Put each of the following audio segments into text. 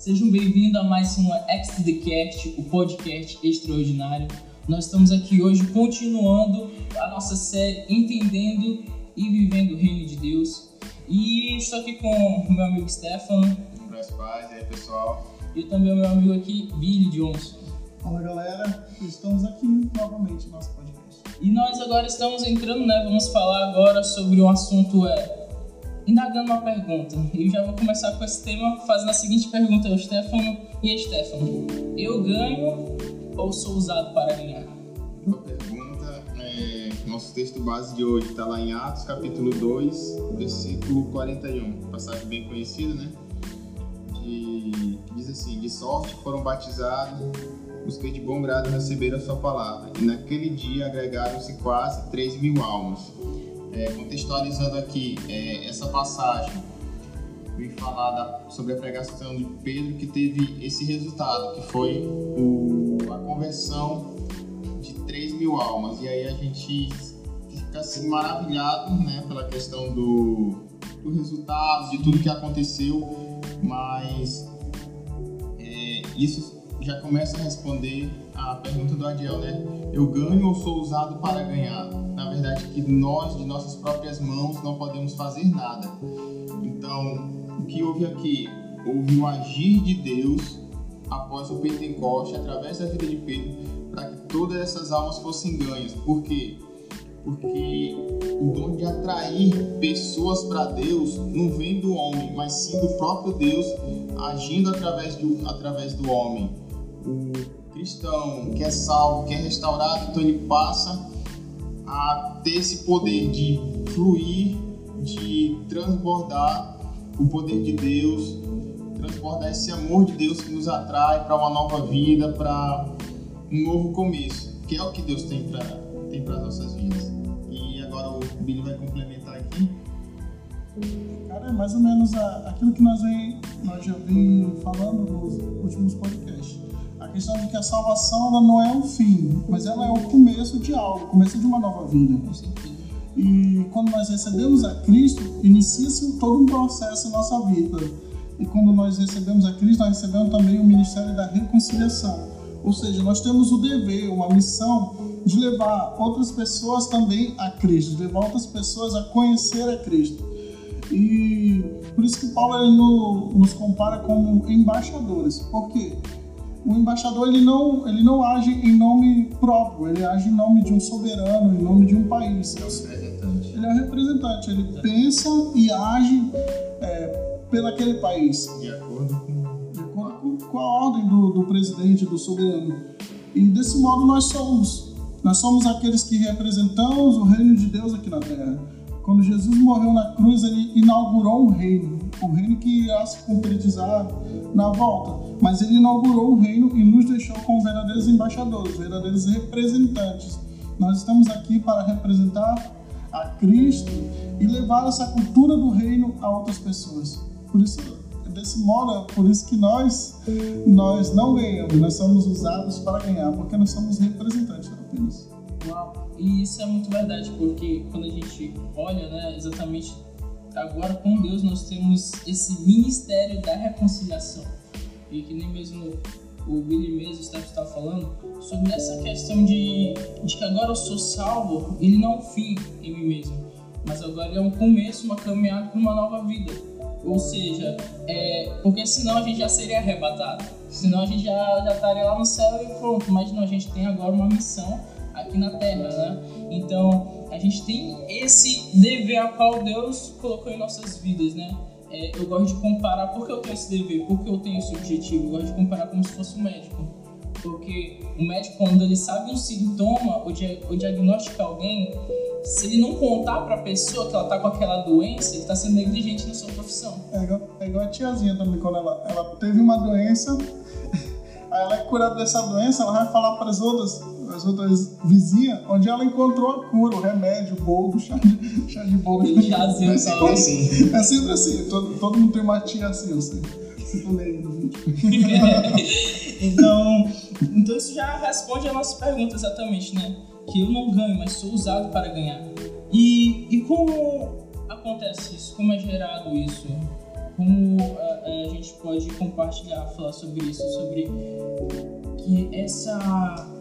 Sejam bem-vindos a mais uma X The Cast, o podcast extraordinário. Nós estamos aqui hoje continuando a nossa série Entendendo e Vivendo o Reino de Deus. E estou aqui com o meu amigo Stefano. Meus pais, e aí pessoal. E também o meu amigo aqui, Billy Johnson. Fala galera, estamos aqui novamente no nosso podcast. E nós agora estamos entrando, né? Vamos falar agora sobre o assunto é indagando uma pergunta. Eu já vou começar com esse tema fazendo a seguinte pergunta ao Stefano. E aí, Stefano, eu ganho ou sou usado para ganhar? Boa pergunta. É, nosso texto base de hoje está lá em Atos, capítulo 2, versículo 41. Passagem bem conhecida, né? Que diz assim: De sorte foram batizados os que de bom grado receberam a sua palavra, e naquele dia agregaram-se quase 3 mil almas. É, contextualizando aqui é, essa passagem, vim falar da, sobre a pregação de Pedro que teve esse resultado, que foi o, a conversão de 3 mil almas. E aí a gente fica assim maravilhado né, pela questão do, do resultado, de tudo que aconteceu, mas é, isso já começa a responder a pergunta do Adiel, né? Eu ganho ou sou usado para ganhar? Verdade, que nós, de nossas próprias mãos, não podemos fazer nada. Então, o que houve aqui? Houve o agir de Deus após o Pentecoste, através da vida de Pedro, para que todas essas almas fossem ganhas. Por quê? Porque o dom de atrair pessoas para Deus não vem do homem, mas sim do próprio Deus agindo através do, através do homem o cristão que é salvo, que é restaurado, então ele passa a ter esse poder de fluir, de transbordar o poder de Deus, transbordar esse amor de Deus que nos atrai para uma nova vida, para um novo começo, que é o que Deus tem para tem as nossas vidas. E agora o Billy vai complementar aqui. Cara, é mais ou menos aquilo que nós, vem, nós já vim falando nos últimos podcasts questão de que a salvação ela não é o fim, mas ela é o começo de algo, o começo de uma nova vida. E quando nós recebemos a Cristo, inicia-se todo um processo em nossa vida. E quando nós recebemos a Cristo, nós recebemos também o ministério da reconciliação. Ou seja, nós temos o dever, uma missão de levar outras pessoas também a Cristo, de levar outras pessoas a conhecer a Cristo. E por isso que Paulo ele nos compara como embaixadores. Por quê? O embaixador ele não, ele não age em nome próprio, ele age em nome de um soberano, em nome de um país. Ele é o representante. Ele é o representante, ele pensa e age é, pelo aquele país. De acordo com, de acordo com, com a ordem do, do presidente, do soberano. E desse modo nós somos. Nós somos aqueles que representamos o reino de Deus aqui na terra. Quando Jesus morreu na cruz, ele inaugurou um reino, o reino que irá se concretizar na volta. Mas ele inaugurou o reino e nos deixou como verdadeiros embaixadores, verdadeiros representantes. Nós estamos aqui para representar a Cristo e levar essa cultura do reino a outras pessoas. Por isso, desse modo, por isso que nós nós não ganhamos, nós somos usados para ganhar, porque nós somos representantes apenas. Uau! E isso é muito verdade, porque quando a gente olha, né, exatamente agora com Deus nós temos esse ministério da reconciliação. E que nem mesmo o Billy mesmo está falando sobre essa questão de, de que agora eu sou salvo, ele não é um fim em mim mesmo, mas agora é um começo, uma caminhada para uma nova vida. Ou seja, é, porque senão a gente já seria arrebatado, senão a gente já, já estaria lá no céu e pronto, mas não, a gente tem agora uma missão aqui na Terra, né? Então, a gente tem esse dever a qual Deus colocou em nossas vidas, né? É, eu gosto de comparar, porque eu tenho esse dever, porque eu tenho esse objetivo, eu gosto de comparar como se fosse um médico. Porque o médico, quando ele sabe um sintoma ou, dia, ou diagnostica alguém, se ele não contar para a pessoa que ela tá com aquela doença, ele está sendo negligente na sua profissão. É igual, é igual a tiazinha também, quando ela, ela teve uma doença, aí ela é curada dessa doença, ela vai falar para as outras, as outras vizinhas, onde ela encontrou a cura, o remédio, o bolo, chá de, chá de bolo. Chazinho, é sempre assim. É sempre assim. Todo, todo mundo tem uma tia assim, eu sei. Tá lendo no vídeo. então, então isso já responde a nossa pergunta exatamente, né? Que eu não ganho, mas sou usado para ganhar. E, e como acontece isso? Como é gerado isso? como a, a gente pode compartilhar, falar sobre isso, sobre que essa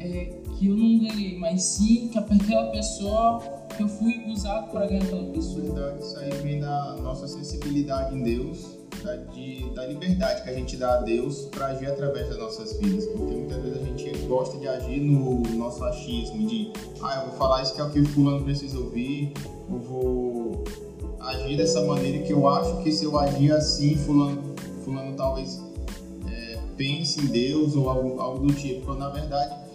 é, que eu não ganhei, mas sim que aquela pessoa que eu fui usado para ganhar aquela pessoa. Verdade, isso aí vem da nossa sensibilidade em Deus, da, de, da liberdade que a gente dá a Deus para agir através das nossas vidas. Porque muitas vezes a gente gosta de agir no nosso achismo, de ah, eu vou falar isso que é o que fulano precisa ouvir, eu vou agir dessa maneira que eu acho que se eu agir assim, fulano, fulano talvez é, pense em Deus ou algo, algo do tipo. Quando na verdade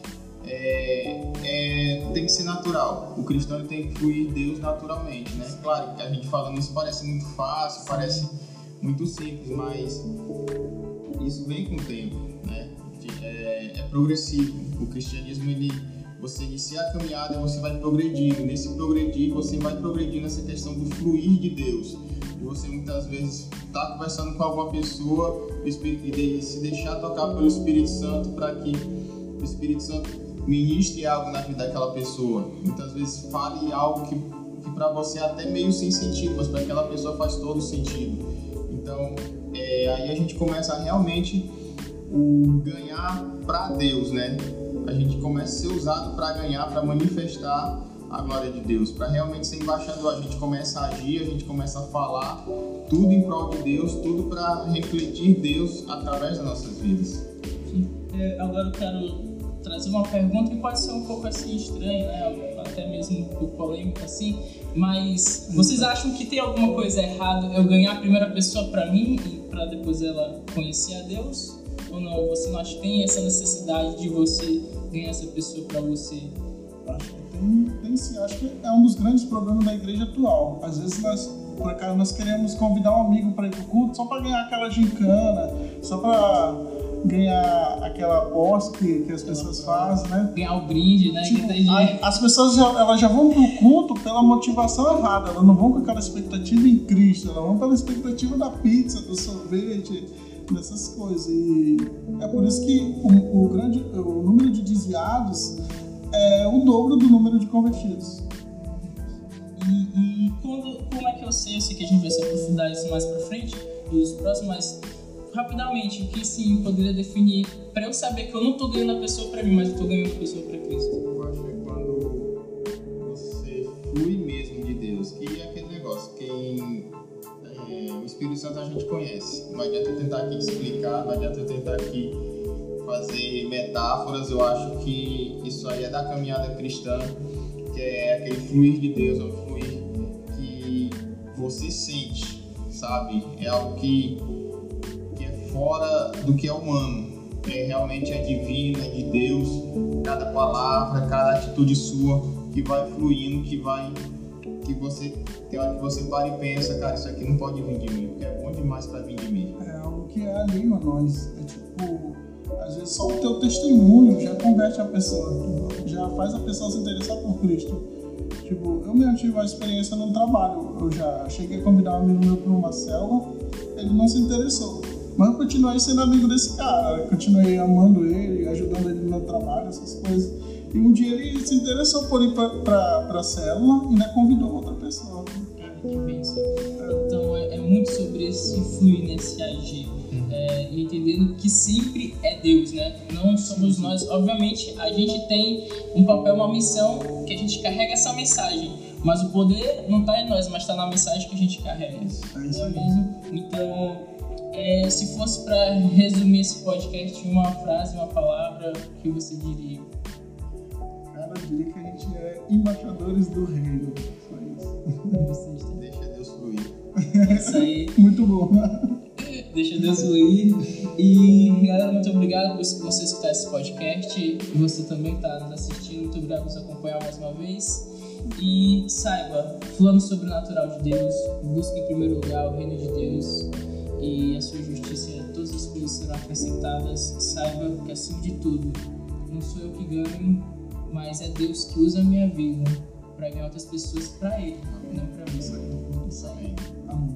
é, é, tem que ser natural. O cristão tem que fluir Deus naturalmente, né? Claro que a gente falando isso parece muito fácil, parece muito simples, mas isso vem com o tempo, né? É, é progressivo. O cristianismo ele você inicia a caminhada você vai progredindo. Nesse progredir, você vai progredindo nessa questão do fluir de Deus. E você muitas vezes está conversando com alguma pessoa e se deixar tocar pelo Espírito Santo para que o Espírito Santo ministre algo na vida daquela pessoa. Muitas vezes fale algo que, que para você é até meio sem sentido, mas para aquela pessoa faz todo sentido. Então, é, aí a gente começa realmente o ganhar para Deus, né? A gente começa a ser usado para ganhar, para manifestar a glória de Deus, para realmente ser embaixador. A gente começa a agir, a gente começa a falar tudo em prol de Deus, tudo para refletir Deus através das nossas vidas. É, agora eu quero trazer uma pergunta que pode ser um pouco assim estranha, né? Até mesmo um pouco polêmica assim, mas vocês acham que tem alguma coisa errada eu ganhar a primeira pessoa para mim e para depois ela conhecer a Deus? Ou não? Você não acha que tem essa necessidade de você ganhar essa pessoa para você? Acho que tem, sim. Acho que é um dos grandes problemas da igreja atual. Às vezes nós, por acaso, nós queremos convidar um amigo para ir pro culto só para ganhar aquela gincana, só para ganhar aquela aposta que, que as pessoas fazem, né? Ganhar o brinde, né? Tipo, a, as pessoas já, elas já vão pro culto pela motivação errada, elas não vão com aquela expectativa em Cristo, elas vão pela expectativa da pizza, do sorvete, dessas coisas. E é por isso que o, o grande, o número de desviados é o dobro do número de convertidos. E, e quando, como é que eu sei? Eu sei que a gente vai se aprofundar isso mais pra frente, nos próximos, mas rapidamente, o que sim poderia definir para eu saber que eu não estou ganhando a pessoa para mim, mas eu estou ganhando a pessoa para Cristo? Eu acho que é quando você flui mesmo de Deus, que é aquele negócio, quem é, o Espírito Santo a gente conhece. Não adianta eu tentar aqui explicar, não adianta eu tentar aqui fazer metáforas. Eu acho que isso aí é da caminhada cristã, que é aquele fluir de Deus, é um fluir que você sente, sabe? É algo que fora do que é humano. É, realmente é divino, é de Deus, cada palavra, cada atitude sua que vai fluindo, que vai. que você. tem hora que você para e pensa, cara, isso aqui não pode vir de mim, porque é bom demais para vir de mim. É algo que é alheio a nós. É tipo, às vezes só o teu testemunho já converte a pessoa, já faz a pessoa se interessar por Cristo. Tipo, eu mesmo tive uma experiência no trabalho. Eu já cheguei a convidar um amigo meu para uma célula, ele não se interessou. Mas eu continuei sendo amigo desse cara, continuei amando ele, ajudando ele no trabalho, essas coisas. E um dia ele se interessou por ir pra, pra, pra célula e ainda convidou outra pessoa. que bênção. Então é, é, muito sobre esse fluir, nesse agir. Uhum. É, entendendo que sempre é Deus, né? Não somos nós. Obviamente, a gente tem um papel, uma missão que a gente carrega essa mensagem. Mas o poder não está em nós, mas está na mensagem que a gente carrega. É isso é mesmo? Então, é, se fosse para resumir esse podcast em uma frase, uma palavra, o que você diria? Cara, eu diria que a gente é embaixadores do reino. Só isso. Deixa Deus fluir. Isso aí. Muito bom. Deixa Deus fluir. E galera, muito obrigado por você escutar esse podcast. E você também está nos assistindo. Muito obrigado por nos acompanhar mais uma vez. E saiba, falando sobre o natural de Deus, busque em primeiro lugar o reino de Deus acrescentadas. Saiba que acima de tudo, não sou eu que ganho, mas é Deus que usa a minha vida para ganhar outras pessoas para Ele, não para mim. Isso aí. Amém.